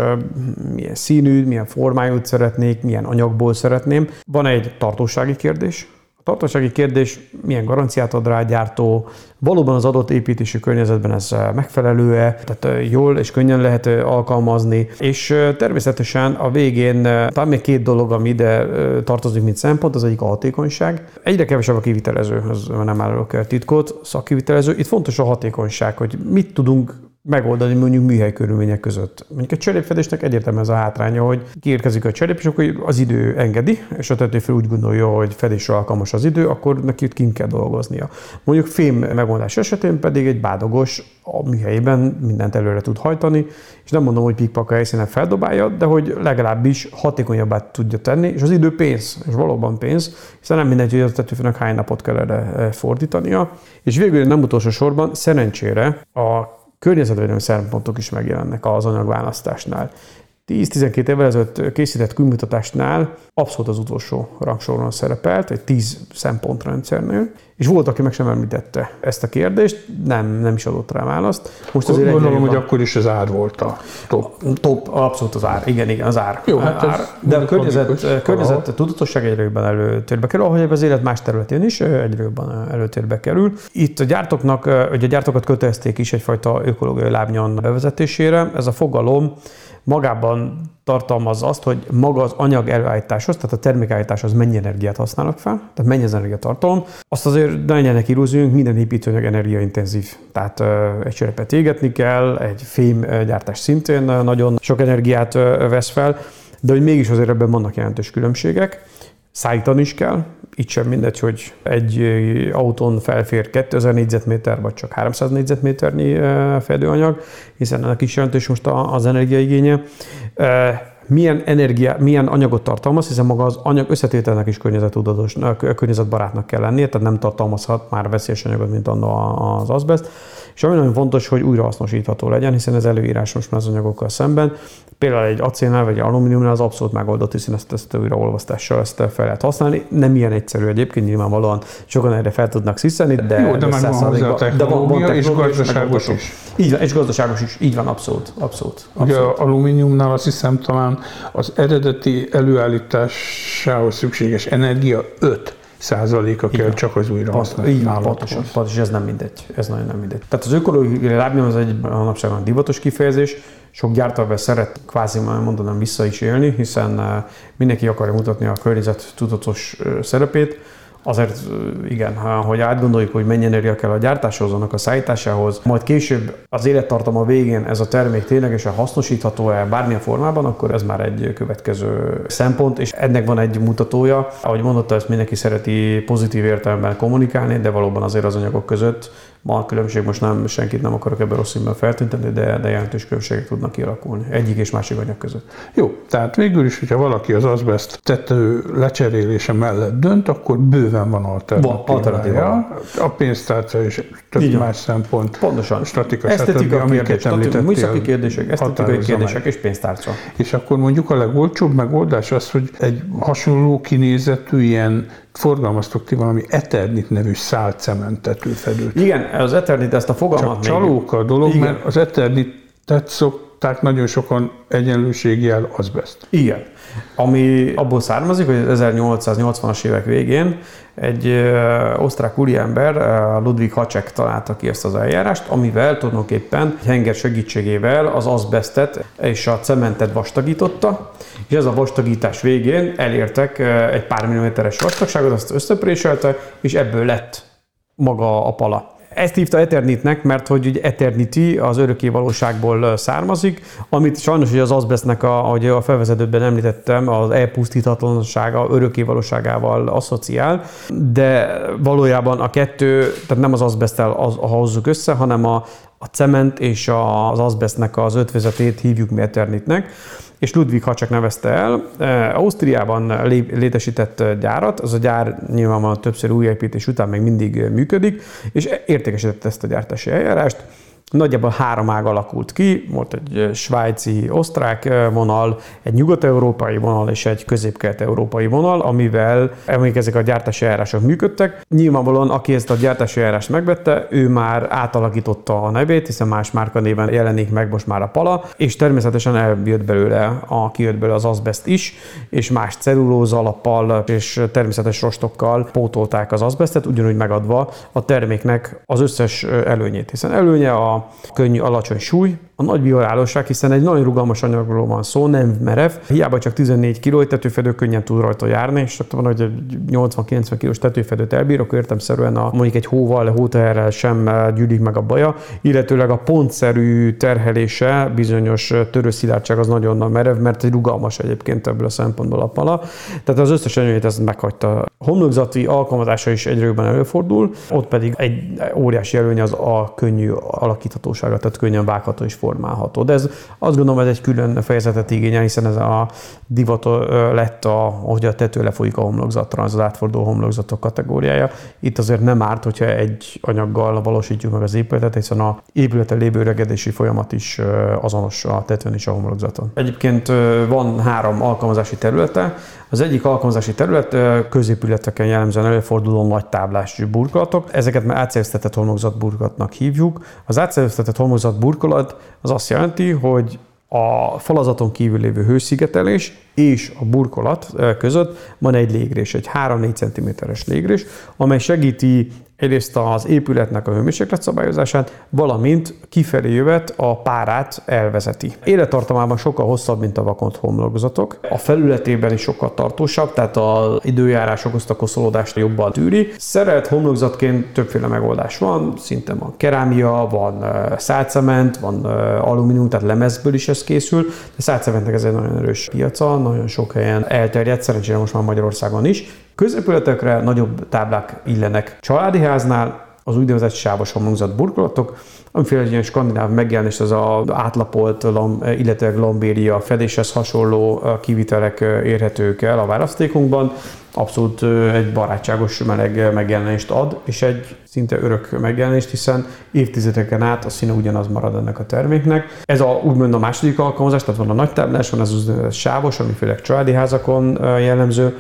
Milyen színű, milyen formájút szeretnék, milyen anyagból szeretném. Van egy tartósági kérdés, a tartósági kérdés, milyen garanciát ad rá a gyártó, valóban az adott építési környezetben ez megfelelő-e, tehát jól és könnyen lehet alkalmazni, és természetesen a végén talán még két dolog, ami ide tartozik, mint szempont, az egyik a hatékonyság. Egyre kevesebb a kivitelező, az nem állok titkot, szakkivitelező. Itt fontos a hatékonyság, hogy mit tudunk megoldani mondjuk műhely körülmények között. Mondjuk egy cserépfedésnek egyértelműen ez a hátránya, hogy kiérkezik a cserép, és akkor az idő engedi, és a tetőfél úgy gondolja, hogy fedésre alkalmas az idő, akkor neki itt kint kell dolgoznia. Mondjuk fém megoldás esetén pedig egy bádogos a műhelyében mindent előre tud hajtani, és nem mondom, hogy pikpaka helyszínen feldobálja, de hogy legalábbis hatékonyabbá tudja tenni, és az idő pénz, és valóban pénz, hiszen nem mindegy, hogy a tetőfőnek hány napot kell erre fordítania. És végül nem utolsó sorban szerencsére a környezetvédelmi szempontok is megjelennek az anyagválasztásnál. 10-12 évvel ezelőtt készített külmutatásnál abszolút az utolsó rangsoron szerepelt, egy 10 szempontrendszernél, és volt, aki meg sem említette ezt a kérdést, nem, nem is adott rá választ. Most azért gondolom, hogy akkor is az ár volt a top. Top, abszolút az ár, igen, igen, az ár. Jó, hát ár. De a környezet, környezet tudatosság egyre jobban előtérbe kerül, ahogy az élet más területén is egyre jobban előtérbe kerül. Itt a gyártóknak, hogy a gyártókat kötelezték is egyfajta ökológiai lábnyon bevezetésére. Ez a fogalom magában tartalmaz azt, hogy maga az anyag előállításhoz, tehát a termékállításhoz mennyi energiát használnak fel, tehát mennyi az energiatartalom. Azt azért ne legyenek illúziónk, minden építőanyag energiaintenzív. Tehát egy cserepet égetni kell, egy fém gyártás szintén nagyon sok energiát vesz fel, de hogy mégis azért ebben vannak jelentős különbségek. Szállítani is kell, itt sem mindegy, hogy egy autón felfér 2000 négyzetméter, vagy csak 300 négyzetméternyi fedőanyag, hiszen ennek is jelentős most az energiaigénye. Milyen, energia, milyen anyagot tartalmaz, hiszen maga az anyag összetételnek is környezetudatos, környezetbarátnak kell lennie, tehát nem tartalmazhat már veszélyes anyagot, mint anna az azbest. És ami nagyon fontos, hogy újrahasznosítható legyen, hiszen ez előírásos mezőanyagokkal szemben. Például egy acélnál vagy egy alumíniumnál az abszolút megoldott, hiszen ezt, ezt újraolvasztással ezt fel lehet használni. Nem ilyen egyszerű egyébként, nyilvánvalóan sokan erre fel tudnak sziszeni, de, Jó, de meg van hozzá a technológia, de van, van és gazdaságos is. Így van, és gazdaságos is, így van, abszolút. abszolút, abszolút. Ugye az alumíniumnál azt hiszem talán az eredeti előállításához szükséges energia 5 százaléka kell csak az újrahasználathoz. Így van, pontosan, pontosan, ez nem mindegy. Ez nagyon nem mindegy. Tehát az ökológiai lábnyom az egy manapság divatos kifejezés, sok gyártóvel szeret kvázi mondanám vissza is élni, hiszen eh, mindenki akarja mutatni a környezet tudatos eh, szerepét, Azért igen, hogy átgondoljuk, hogy mennyi energia kell a gyártáshoz, annak a szállításához, majd később az élettartama végén ez a termék ténylegesen hasznosítható-e bármilyen formában, akkor ez már egy következő szempont, és ennek van egy mutatója. Ahogy mondotta, ezt mindenki szereti pozitív értelemben kommunikálni, de valóban azért az anyagok között Ma a különbség most nem, senkit nem akarok ebben rossz színben feltüntetni, de, de jelentős különbségek tudnak kialakulni egyik és másik anyag között. Jó, tehát végül is, hogyha valaki az azbest tető lecserélése mellett dönt, akkor bőven van alternatíva. Van alternatíva. A pénztárca és több Így más szempont. Pontosan. Statika, Esztetika kérdés. Műszaki kérdések, esztetikai kérdések és pénztárca. És akkor mondjuk a legolcsóbb megoldás az, hogy egy hasonló kinézetű ilyen forgalmaztok ti valami Eternit nevű szálcementető fedőt. Igen, az Eternit, ezt a fogalmat Csak csalóka a dolog, Igen. mert az Eternitet szokták nagyon sokan egyenlőségjel azbest. Igen. Ami abból származik, hogy 1880-as évek végén egy ö, osztrák úriember, Ludwig Hacsek találta ki ezt az eljárást, amivel tulajdonképpen henger segítségével az azbestet és a cementet vastagította, és ez a vastagítás végén elértek egy pár milliméteres vastagságot, azt összepréselte, és ebből lett maga a pala. Ezt hívta Eternitnek, mert hogy ugye Eternity az örökké valóságból származik, amit sajnos hogy az azbestnek, a, ahogy a felvezetőben említettem, az elpusztíthatatlansága örökké valóságával asszociál, de valójában a kettő, tehát nem az azbesttel az, hozzuk össze, hanem a, a cement és az azbestnek az ötvezetét hívjuk mi Eternitnek és Ludwig Hacsek nevezte el. E, Ausztriában létesített gyárat, az a gyár nyilvánvalóan többször újépítés után még mindig működik, és értékesítette ezt a gyártási eljárást. Nagyjából három ág alakult ki, volt egy svájci, osztrák vonal, egy nyugat-európai vonal és egy közép-kelet-európai vonal, amivel amik ezek a gyártási eljárások működtek. Nyilvánvalóan, aki ezt a gyártási eljárást megvette, ő már átalakította a nevét, hiszen más márka néven jelenik meg most már a pala, és természetesen eljött belőle, a, kijött belőle az azbest is, és más cellulóza alappal és természetes rostokkal pótolták az azbestet, ugyanúgy megadva a terméknek az összes előnyét, hiszen előnye a könnyű, alacsony súly, a nagy biorállóság, hiszen egy nagyon rugalmas anyagról van szó, nem merev, hiába csak 14 kg, egy tetőfedő könnyen tud rajta járni, és ott van, hogy egy 80-90 kg tetőfedőt elbír, akkor értemszerűen a, mondjuk egy hóval, hóteherrel sem eh, gyűlik meg a baja, illetőleg a pontszerű terhelése, bizonyos eh, törőszilárdság az nagyon nagy merev, mert egy rugalmas egyébként ebből a szempontból a pala. Tehát az összes anyagét ezt meghagyta. Homlokzati alkalmazása is egyre jobban előfordul, ott pedig egy óriási előny az a könnyű alakíthatósága, tehát könnyen vágható és formálható. De ez azt gondolom, ez egy külön fejezetet igényel, hiszen ez a divat lett, a, hogy a tető lefolyik a homlokzatra, az az átforduló homlokzatok kategóriája. Itt azért nem árt, hogyha egy anyaggal valósítjuk meg az épületet, hiszen a épülete lévő öregedési folyamat is azonos a tetőn és a homlokzaton. Egyébként van három alkalmazási területe. Az egyik alkalmazási terület középületeken jellemzően előforduló nagy táblás burkolatok. Ezeket már átszerveztetett homlokzat burkolatnak hívjuk. Az átszerveztetett homlokzat burkolat az azt jelenti, hogy a falazaton kívül lévő hőszigetelés és a burkolat között van egy légrés, egy 3-4 cm-es légrés, amely segíti egyrészt az épületnek a hőmérséklet szabályozását, valamint kifelé jövet a párát elvezeti. Élettartamában sokkal hosszabb, mint a vakont homlokzatok. A felületében is sokkal tartósabb, tehát az időjárás okozta koszolódást jobban tűri. Szerelt homlokzatként többféle megoldás van, szinte van kerámia, van szálcement, van alumínium, tehát lemezből is ez készül, de szálcementnek ez egy nagyon erős piaca, nagyon sok helyen elterjedt, szerencsére most már Magyarországon is. Középületekre nagyobb táblák illenek. Családi háznál az úgynevezett sávos homlokzat burkolatok, amiféle egy ilyen skandináv megjelenés, az a átlapolt, illetve lambéria fedéshez hasonló kivitelek érhetők el a választékunkban. abszolút egy barátságos, meleg megjelenést ad, és egy szinte örök megjelenést, hiszen évtizedeken át a színe ugyanaz marad ennek a terméknek. Ez a, úgymond a második alkalmazás, tehát van a nagy táblás, van az sávos, ami főleg családi házakon jellemző,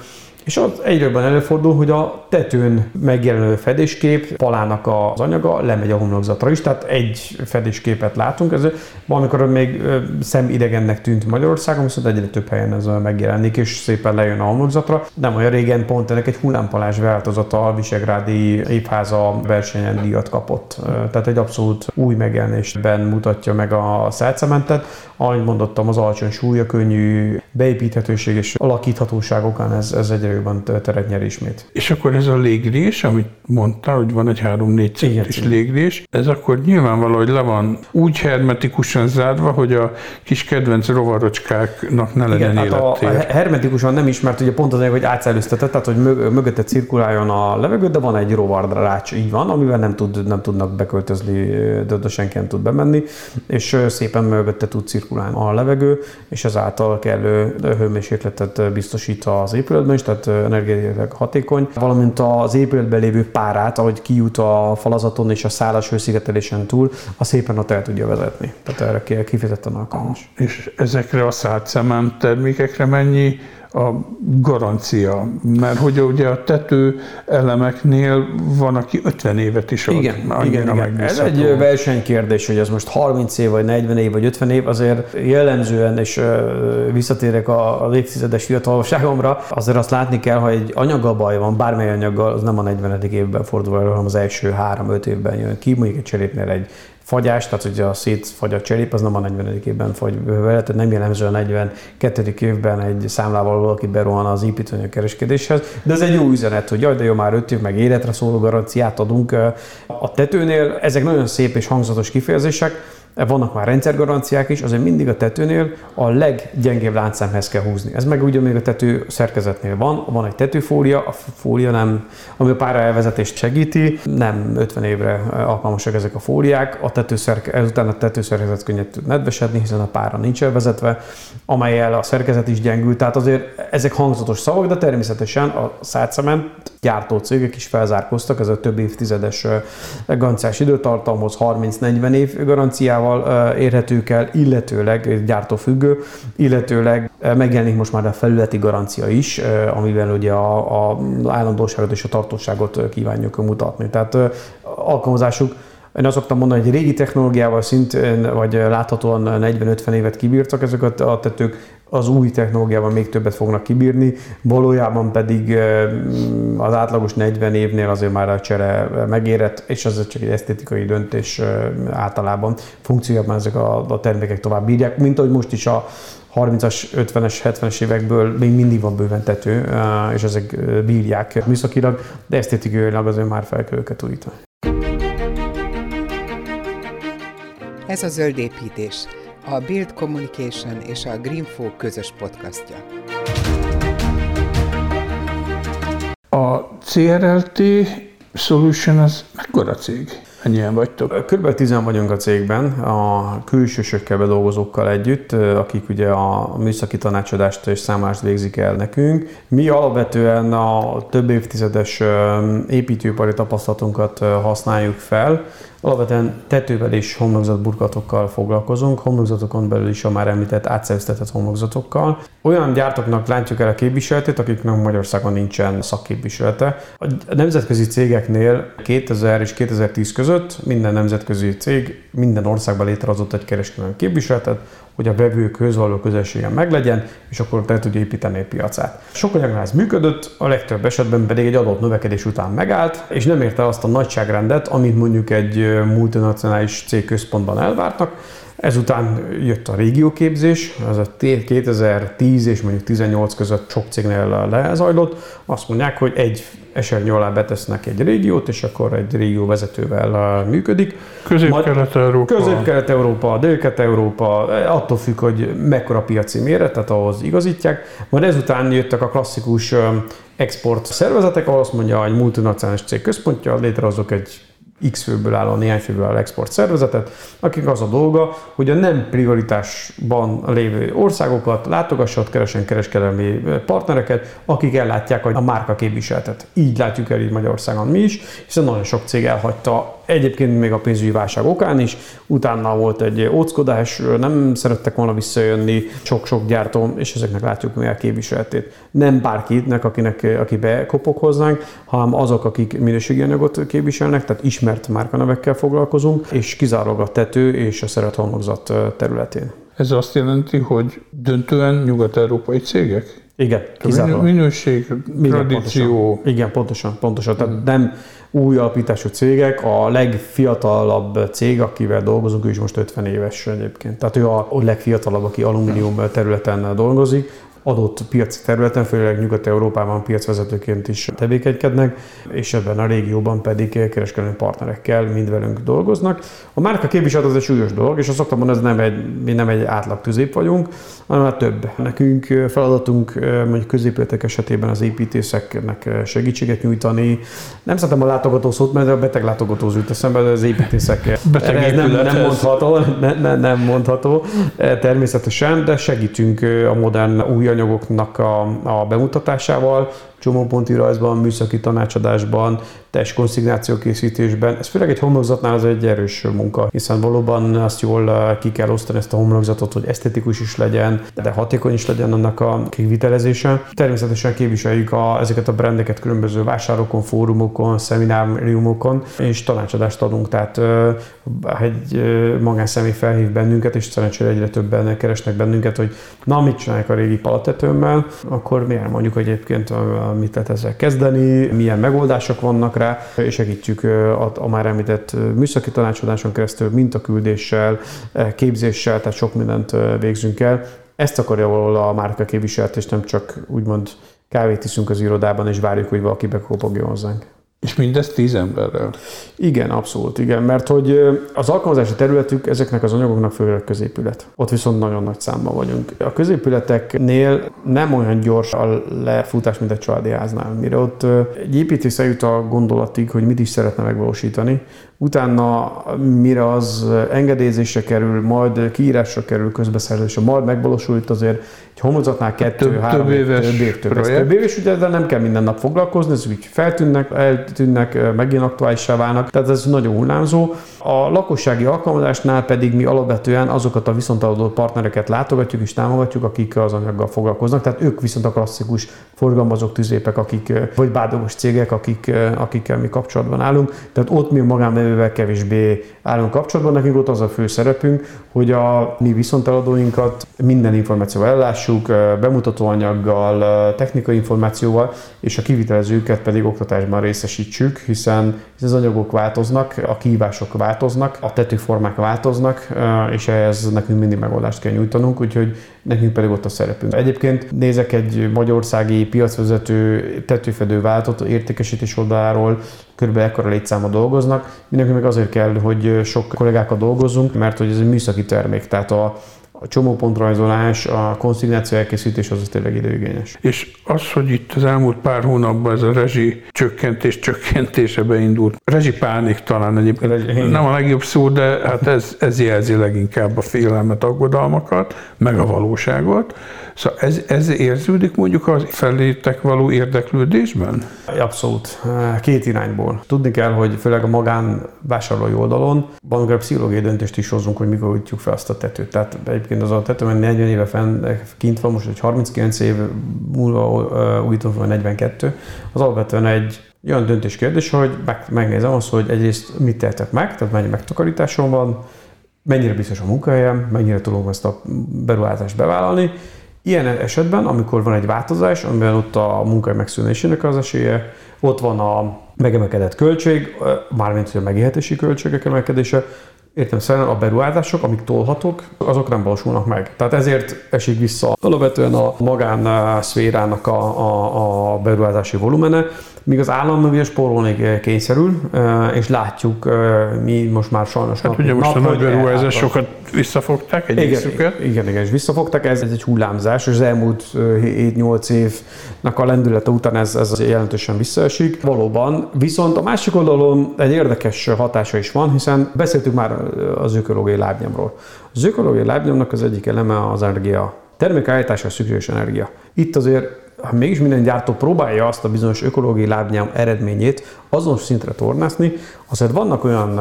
és az egyre jobban előfordul, hogy a tetőn megjelenő fedéskép, palának az anyaga lemegy a homlokzatra is, tehát egy fedésképet látunk. Ez valamikor még szemidegennek tűnt Magyarországon, viszont egyre több helyen ez megjelenik, és szépen lejön a homlokzatra. Nem olyan régen pont ennek egy hullámpalás változata a Visegrádi épháza versenyen díjat kapott. Tehát egy abszolút új megjelenésben mutatja meg a szálcementet. Ahogy mondottam, az alacsony súlya, könnyű beépíthetőség és alakíthatóságokon ez, ez egyre jobban teret nyer ismét. És akkor ez a légrés, amit mondta, hogy van egy 3-4 centis légrés, ez akkor nyilvánvaló, hogy le van úgy hermetikusan zárva, hogy a kis kedvenc rovarocskáknak ne legyen Igen, hát a, a hermetikusan nem is, mert ugye pont az hogy átszellőztetett, tehát hogy mög, mögötte cirkuláljon a levegő, de van egy rovarrács, így van, amivel nem, tud, nem tudnak beköltözni, de senki nem tud bemenni, és szépen mögötte tud cirkulálni a levegő, és ezáltal kellő hőmérsékletet biztosít az épületben is, tehát energetikai hatékony, valamint az épületben lévő párát, ahogy kijut a falazaton és a szálas hőszigetelésen túl, a szépen ott el tudja vezetni. Tehát erre kifejezetten alkalmas. És ezekre a szálcement termékekre mennyi a garancia, mert hogy ugye a tető elemeknél van, aki 50 évet is ad. Igen, igen, igen. Ez egy versenykérdés, hogy ez most 30 év, vagy 40 év, vagy 50 év, azért jellemzően, és visszatérek a, a évtizedes fiatalságomra, azért azt látni kell, hogy egy anyaggal baj van, bármely anyaggal, az nem a 40. évben fordul elő, hanem az első 3-5 évben jön ki, mondjuk egy cserépnél egy fagyás, tehát hogy a szétfagy a cserép, az nem a 40. évben fagy vele, tehát nem jellemző a 42. évben egy számlával valaki berohan az építőanyag kereskedéshez, de ez egy jó üzenet, hogy jaj, de jó, már 5 év, meg életre szóló garanciát adunk. A tetőnél ezek nagyon szép és hangzatos kifejezések, vannak már rendszergaranciák is, azért mindig a tetőnél a leggyengébb láncszemhez kell húzni. Ez meg ugye még a tető szerkezetnél van, van egy tetőfólia, a fólia nem, ami a pára elvezetést segíti, nem 50 évre alkalmasak ezek a fóliák, a tetőszerke, ezután a tetőszerkezet könnyen tud nedvesedni, hiszen a pára nincs elvezetve, amelyel a szerkezet is gyengül, tehát azért ezek hangzatos szavak, de természetesen a szátszement gyártó cégek is felzárkoztak, ez a több évtizedes garanciás időtartalmhoz 30-40 év garanciával, árával érhetők el, illetőleg gyártófüggő, illetőleg megjelenik most már a felületi garancia is, amivel ugye a, a állandóságot és a tartóságot kívánjuk mutatni. Tehát alkalmazásuk én azt szoktam mondani, hogy régi technológiával szintén, vagy láthatóan 40-50 évet kibírtak ezek a tetők, az új technológiával még többet fognak kibírni, valójában pedig az átlagos 40 évnél azért már a csere megérett, és az csak egy esztétikai döntés általában. Funkciójában ezek a, a termékek tovább bírják, mint ahogy most is a 30-as, 50-es, 70-es évekből még mindig van bőven tető, és ezek bírják műszakilag, de esztétikailag azért már fel kell őket újítani. Ez a zöld építés a Build Communication és a Greenfo közös podcastja. A CRLT Solution az mekkora cég? Ennyien vagytok? Körülbelül tizen vagyunk a cégben, a külsősökkel, bedolgozókkal együtt, akik ugye a műszaki tanácsadást és számást végzik el nekünk. Mi alapvetően a több évtizedes építőipari tapasztalatunkat használjuk fel, Alapvetően tetővel és homlokzatburkatokkal foglalkozunk, homlokzatokon belül is a már említett átszerűztetett homlokzatokkal. Olyan gyártóknak látjuk el a képviseletét, akiknek Magyarországon nincsen szakképviselete. A nemzetközi cégeknél 2000 és 2010 között minden nemzetközi cég minden országban létrehozott egy kereskedelmi képviseletet, hogy a vevőkhöz való közelségen meglegyen, és akkor te tudja építeni a piacát. Sok anyagnál ez működött, a legtöbb esetben pedig egy adott növekedés után megállt, és nem érte azt a nagyságrendet, amit mondjuk egy multinacionális cég központban elvártak, Ezután jött a régióképzés, ez a 2010 és mondjuk 18 között sok cégnél lezajlott. Azt mondják, hogy egy esernyő alá betesznek egy régiót, és akkor egy régió vezetővel működik. Közép-Kelet-Európa. Közép-Kelet-Európa, Dél-Kelet-Európa, attól függ, hogy mekkora piaci méret, tehát ahhoz igazítják. Majd ezután jöttek a klasszikus export szervezetek, ahol azt mondja, hogy multinacionális cég központja, létrehozok egy X főből álló, néhány főből álló export szervezetet, akik az a dolga, hogy a nem prioritásban lévő országokat látogassat, keresen kereskedelmi partnereket, akik ellátják a márka képviseletet. Így látjuk el így Magyarországon mi is, hiszen nagyon sok cég elhagyta egyébként még a pénzügyi válság okán is, utána volt egy óckodás, nem szerettek volna visszajönni sok-sok gyártó, és ezeknek látjuk mi a képviseletét. Nem bárkinek, akinek, aki bekopog hozzánk, hanem azok, akik minőségi anyagot képviselnek, tehát ismert márkanevekkel foglalkozunk, és kizárólag a tető és a szeret területén. Ez azt jelenti, hogy döntően nyugat-európai cégek? Igen, kizárólag. Minőség, tradíció. Pontosan. Igen, pontosan, pontosan. Tehát hmm. nem új alapítású cégek, a legfiatalabb cég, akivel dolgozunk, ő is most 50 éves egyébként. Tehát ő a legfiatalabb, aki alumínium területen dolgozik, adott piaci területen, főleg Nyugat-Európában piacvezetőként is tevékenykednek, és ebben a régióban pedig kereskedelmi partnerekkel mind velünk dolgoznak. A márka képviselet az egy súlyos dolog, és azt szoktam mondani, ez nem egy, mi nem egy átlag tüzép vagyunk, hanem már több. Nekünk feladatunk mondjuk középületek esetében az építészeknek segítséget nyújtani. Nem szeretem a látogató szót, mert a beteg látogató jut eszembe, de az építészek ez nem, nem, mondható, ne, ne, nem mondható természetesen, de segítünk a modern új anyagoknak a, a bemutatásával, csomóponti rajzban, műszaki tanácsadásban, testkonszignáció készítésben. Ez főleg egy homlokzatnál az egy erős munka, hiszen valóban azt jól eh, ki kell osztani ezt a homlokzatot, hogy esztetikus is legyen, de hatékony is legyen annak a kivitelezése. Természetesen képviseljük a, ezeket a brendeket különböző vásárokon, fórumokon, szemináriumokon, és tanácsadást adunk. Tehát eh, egy eh, magánszemély felhív bennünket, és szerencsére egyre többen keresnek bennünket, hogy na, mit csinálják a régi palatetőmmel, akkor miért mondjuk egyébként mit lehet ezzel kezdeni, milyen megoldások vannak rá, és segítjük a, a már említett műszaki tanácsadáson keresztül, mintaküldéssel, képzéssel, tehát sok mindent végzünk el. Ezt akarja valahol a márka képviselet, és nem csak úgymond kávét iszunk az irodában, és várjuk, hogy valaki bekopogjon hozzánk. És mindezt tíz emberrel? Igen, abszolút, igen, mert hogy az alkalmazási területük ezeknek az anyagoknak főleg középület. Ott viszont nagyon nagy számban vagyunk. A középületeknél nem olyan gyors a lefutás, mint egy családi háznál, mire ott egy építész eljut a gondolatig, hogy mit is szeretne megvalósítani, utána mire az engedélyezésre kerül, majd kiírásra kerül, közbeszerzésre, majd megvalósul itt azért egy homlokzatnál kettő, több, három, több éves több év, több, projekt. több éves, ugye, de nem kell minden nap foglalkozni, ez úgy feltűnnek, eltűnnek, megint aktuálissá válnak, tehát ez nagyon hullámzó. A lakossági alkalmazásnál pedig mi alapvetően azokat a viszontaladó partnereket látogatjuk és támogatjuk, akik az anyaggal foglalkoznak, tehát ők viszont a klasszikus forgalmazók, tüzépek, akik, vagy bádogos cégek, akik, akikkel mi kapcsolatban állunk. Tehát ott mi a magánvevővel kevésbé állunk kapcsolatban, nekünk ott az a fő szerepünk, hogy a mi viszonteladóinkat minden információval ellássuk, bemutatóanyaggal, technikai információval, és a kivitelezőket pedig oktatásban részesítsük, hiszen az anyagok változnak, a kihívások változnak, a tetőformák változnak, és ehhez nekünk mindig megoldást kell nyújtanunk, úgyhogy nekünk pedig ott a szerepünk. Egyébként nézek egy magyarországi piacvezető tetőfedő váltott értékesítés oldaláról, körülbelül ekkora létszáma dolgoznak. Mindenki meg azért kell, hogy sok kollégákkal dolgozzunk, mert hogy ez egy műszaki termék, tehát a, a csomópontrajzolás, a konszignáció elkészítés az tényleg időigényes. És az, hogy itt az elmúlt pár hónapban ez a rezsi csökkentés csökkentése beindult, rezsi pánik talán egyébként rezsi, nem a legjobb szó, de hát ez, ez jelzi leginkább a félelmet, aggodalmakat, meg a valóságot. Szóval ez, ez érződik mondjuk a felétek való érdeklődésben? Abszolút. Két irányból. Tudni kell, hogy főleg a magán vásárlói oldalon van pszichológiai döntést is hozunk, hogy mikor újtjuk fel azt a tetőt. Tehát egyébként az a tető, mert 40 éve fenn, kint van, most egy 39 év múlva újítom fel 42, az alapvetően egy olyan döntés kérdés, hogy meg, megnézem azt, hogy egyrészt mit tehetek meg, tehát mennyi megtakarításom van, mennyire biztos a munkahelyem, mennyire tudom ezt a beruházást bevállalni, Ilyen esetben, amikor van egy változás, amiben ott a munkai megszűnésének az esélye, ott van a megemelkedett költség, mármint hogy a megélhetési költségek emelkedése, Értem szerint a beruházások, amik tolhatók, azok nem valósulnak meg. Tehát ezért esik vissza alapvetően a magán szférának a, a, a beruházási volumene, míg az állam ugye spórolni kényszerül, és látjuk mi most már sajnos Hát ugye most nap, a nagy beruházásokat visszafogták egy igen, igen, igen, és visszafogták, ez, ez egy hullámzás, és az elmúlt 7-8 évnek a lendülete után ez, ez jelentősen visszaesik. Valóban, viszont a másik oldalon egy érdekes hatása is van, hiszen beszéltük már az ökológiai lábnyomról. Az ökológiai lábnyomnak az egyik eleme az energia. Termékállításra szükséges energia. Itt azért ha mégis minden gyártó próbálja azt a bizonyos ökológiai lábnyom eredményét azonos szintre tornászni, azért vannak olyan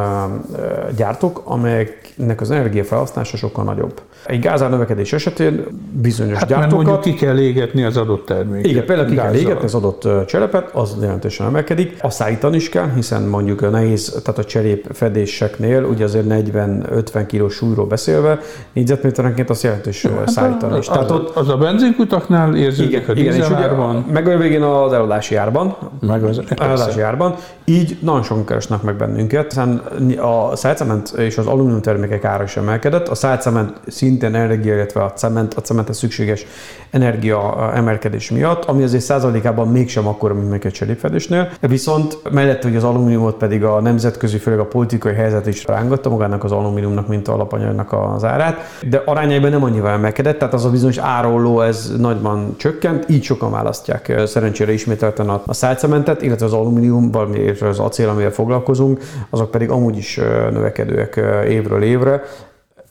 gyártók, amelyeknek az energiafelhasználása sokkal nagyobb. Egy gázár növekedés esetén bizonyos hát, gyártókat... Mondjuk ki kell égetni az adott terméket. Igen, például ki gázzal. kell égetni az adott cserepet, az jelentősen emelkedik. A szállítani is kell, hiszen mondjuk a nehéz, tehát a cserép fedéseknél, ugye azért 40-50 kg súlyról beszélve, négyzetméterenként azt jelentős hát szállítani is. Tehát ott, az a benzinkutaknál érződik igen, a igen, és ugye, meg a végén az eladási árban. Meg az eladási árban. Így nagyon sokan keresnek meg bennünket, hiszen a szálcement és az alumínium termékek ára is emelkedett. A szálcement szintén energia, illetve a cement, a cementhez szükséges energia emelkedés miatt, ami azért százalékában mégsem akkora, mint meg egy cserépfedésnél. Viszont mellett, hogy az alumíniumot pedig a nemzetközi, főleg a politikai helyzet is rángatta magának az alumíniumnak, mint alapanyagnak az árát, de arányaiban nem annyira emelkedett, tehát az a bizonyos árolló ez nagyban csökkent, így sokan választják szerencsére ismételten a, szálcementet, illetve az alumínium, valami az acél, amivel foglalkozunk, azok pedig amúgy is növekedőek évről évre.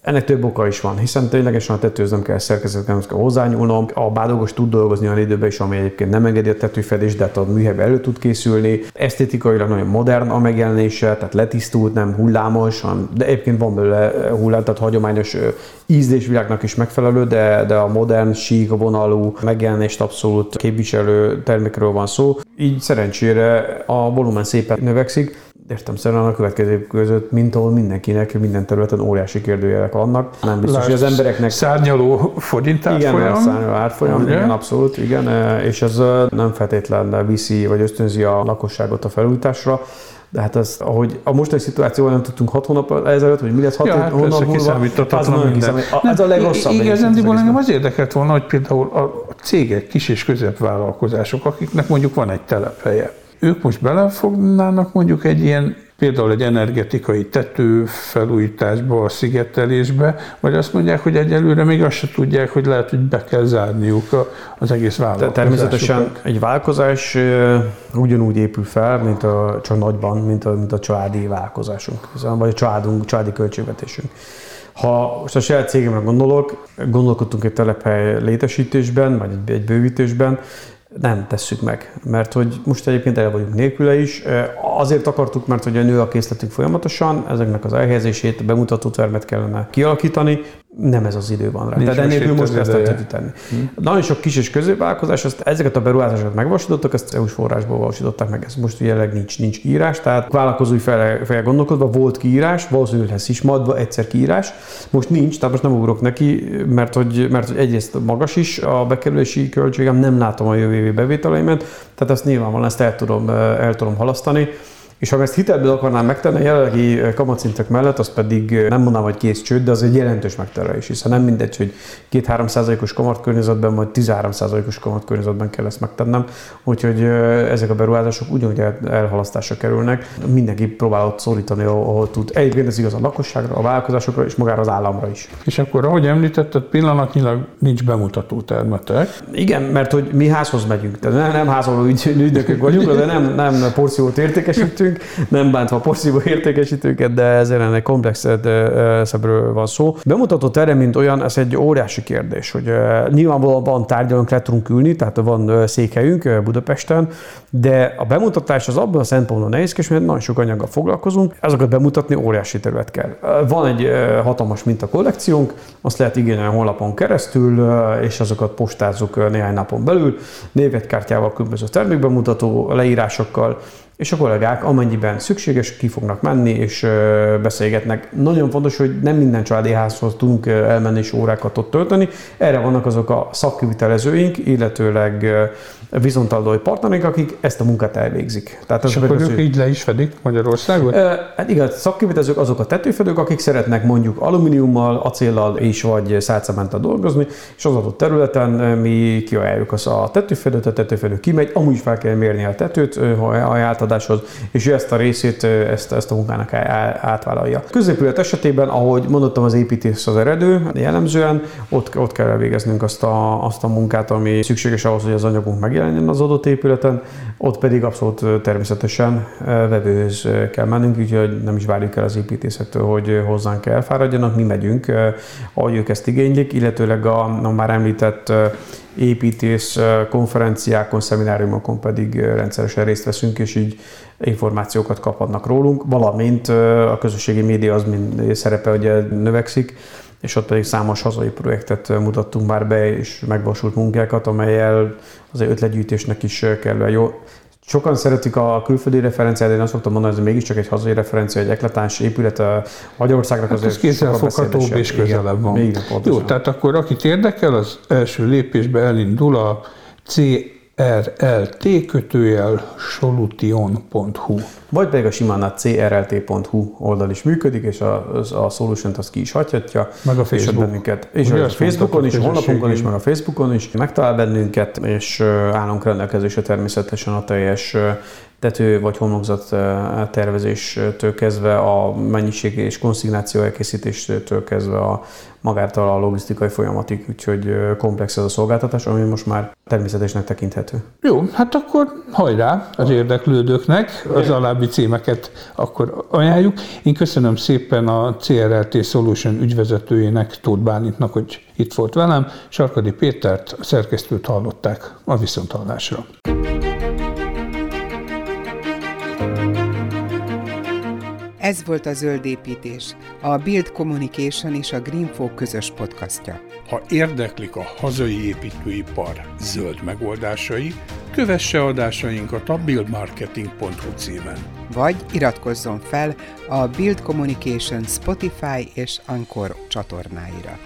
Ennek több oka is van, hiszen ténylegesen a tetőhöz nem kell szerkezetben nem kell hozzányúlnom. A bádogos tud dolgozni olyan időben is, ami egyébként nem engedi a tetőfedés, de hát a műhelybe elő tud készülni. Esztétikailag nagyon modern a megjelenése, tehát letisztult, nem hullámos, de egyébként van belőle hullám, tehát hagyományos ízlésvilágnak is megfelelő, de, de a modern, sík vonalú megjelenést abszolút képviselő termékről van szó. Így szerencsére a volumen szépen növekszik, értem szerint a következő között, mint ahol mindenkinek, minden területen óriási kérdőjelek vannak. Nem biztos, hogy az embereknek... Szárnyaló forint árfolyam. Igen, szárnyaló árfolyam, igen, igen, abszolút, igen, e, és ez e, nem feltétlenül viszi, vagy ösztönzi a lakosságot a felújításra. De hát az, ahogy a mostani szituációban nem tudtunk hat hónap ezelőtt, hogy mi lesz hat ja, hát hónap múlva, az nagyon. Ez a legrosszabb. Igazándiból engem az érdekelt volna, hogy például a cégek, kis és középvállalkozások, akiknek mondjuk van egy telephelye, ők most belefognának mondjuk egy ilyen például egy energetikai tető felújításba, a szigetelésbe, vagy azt mondják, hogy egyelőre még azt se tudják, hogy lehet, hogy be kell zárniuk az egész vállalkozásukat. Természetesen egy vállalkozás ugyanúgy épül fel, mint a, csak nagyban, mint a, mint a családi vállalkozásunk, vagy a családunk, családi költségvetésünk. Ha most a saját cégemre gondolok, gondolkodtunk egy telephely létesítésben, vagy egy bővítésben, nem tesszük meg, mert hogy most egyébként el vagyunk nélküle is. Azért akartuk, mert hogy a nő a készletünk folyamatosan, ezeknek az elhelyezését, a bemutató termet kellene kialakítani, nem ez az idő van rá. Nincs Tehát ennél most ezt tudjuk tenni. Hmm. Nagyon sok kis és középvállalkozás, ezt, ezeket a beruházásokat megvalósítottak, ezt EU-s forrásból valósították meg, ez most jelenleg nincs, nincs kiírás, tehát vállalkozói fel, fel gondolkodva volt kiírás, valószínűleg lesz is madva egyszer kiírás, most nincs, tehát most nem ugrok neki, mert hogy, mert hogy egyrészt magas is a bekerülési költségem, nem látom a jövő évi bevételeimet, tehát ezt nyilvánvalóan ezt el tudom, el tudom halasztani. És ha ezt hitelből akarnám megtenni, a jelenlegi kamatszintek mellett, az pedig nem mondanám, hogy kész csőd, de az egy jelentős megterelés, hiszen nem mindegy, hogy 2-3 százalékos kamatkörnyezetben, vagy 13 százalékos kamatkörnyezetben kell ezt megtennem, úgyhogy ezek a beruházások ugyanúgy elhalasztásra kerülnek. Mindenki próbál ott szólítani, ahol tud. Egyébként ez igaz a lakosságra, a vállalkozásokra és magára az államra is. És akkor, ahogy említetted, pillanatnyilag nincs bemutató termetek. Igen, mert hogy mi házhoz megyünk, tehát nem, nem házoló ügy, ügynökök vagyunk, de nem, nem porciót értékesítünk, beszélünk, nem bántva a porszívó értékesítőket, de ezért ennek komplexebbről van szó. Bemutató tere, mint olyan, ez egy óriási kérdés, hogy nyilvánvalóan van tárgyalónk, le tudunk ülni, tehát van székhelyünk Budapesten, de a bemutatás az abban a szempontból nehézkes, mert nagyon sok anyaggal foglalkozunk, azokat bemutatni óriási terület kell. Van egy hatalmas minta kollekciónk, azt lehet igényelni honlapon keresztül, és azokat postázzuk néhány napon belül, névetkártyával, különböző termékbemutató leírásokkal, és a kollégák amennyiben szükséges, ki fognak menni és beszélgetnek. Nagyon fontos, hogy nem minden családi házhoz tudunk elmenni és órákat ott tölteni. Erre vannak azok a szakkivitelezőink, illetőleg viszontalói partnerek, akik ezt a munkát elvégzik. Tehát és akkor ők így le is fedik Magyarországot? Hát igen, szakkivitelezők azok a tetőfedők, akik szeretnek mondjuk alumíniummal, acéllal és vagy szálcementtel dolgozni, és az adott területen mi kiajáljuk az a tetőfedőt, a tetőfedő kimegy, amúgy fel kell mérni a tetőt a átadáshoz, és ő ezt a részét, ezt, ezt a munkának átvállalja. Középület esetében, ahogy mondottam, az építés az eredő, jellemzően ott, ott kell elvégeznünk azt a, azt a munkát, ami szükséges ahhoz, hogy az anyagunk meg megjelenjen az adott épületen, ott pedig abszolút természetesen vevőhöz kell mennünk, úgyhogy nem is várjuk el az építészettől, hogy hozzánk elfáradjanak, mi megyünk, ahogy ők ezt igénylik, illetőleg a, a már említett építész konferenciákon, szemináriumokon pedig rendszeresen részt veszünk, és így információkat kaphatnak rólunk, valamint a közösségi média az mind szerepe ugye növekszik, és ott pedig számos hazai projektet mutattunk már be, és megvalósult munkákat, amelyel az ötletgyűjtésnek is kellően jó. Sokan szeretik a külföldi referenciát, én azt szoktam mondani, hogy ez mégiscsak egy hazai referencia, egy eklatáns épület a Magyarországnak hát azért ez kézzelfoghatóbb és közelebb van. Igen, Jó, tehát akkor akit érdekel, az első lépésbe elindul a C crlt kötőjel solution.hu. Vagy pedig a simán a crlt.hu oldal is működik, és a, a solution azt ki is hagyhatja. Meg a Facebook. Bennünket, és a Facebookon is, a honlapunkon is, meg a Facebookon is megtalál bennünket, és állunk rendelkezésre természetesen a teljes tető vagy homlokzat tervezéstől kezdve a mennyiség és konszignáció elkészítéstől kezdve a magától a logisztikai folyamatig, úgyhogy komplex ez a szolgáltatás, ami most már természetesnek tekinthető. Jó, hát akkor hajrá az érdeklődőknek, az alábbi címeket akkor ajánljuk. Én köszönöm szépen a CRLT Solution ügyvezetőjének, Tóth Bálintnak, hogy itt volt velem. Sarkadi Pétert, a szerkesztőt hallották a viszonthallásra. Ez volt a Zöld Építés, a Build Communication és a Greenfo közös podcastja. Ha érdeklik a hazai építőipar zöld megoldásai, kövesse adásainkat a buildmarketing.hu címen. Vagy iratkozzon fel a Build Communication Spotify és Anchor csatornáira.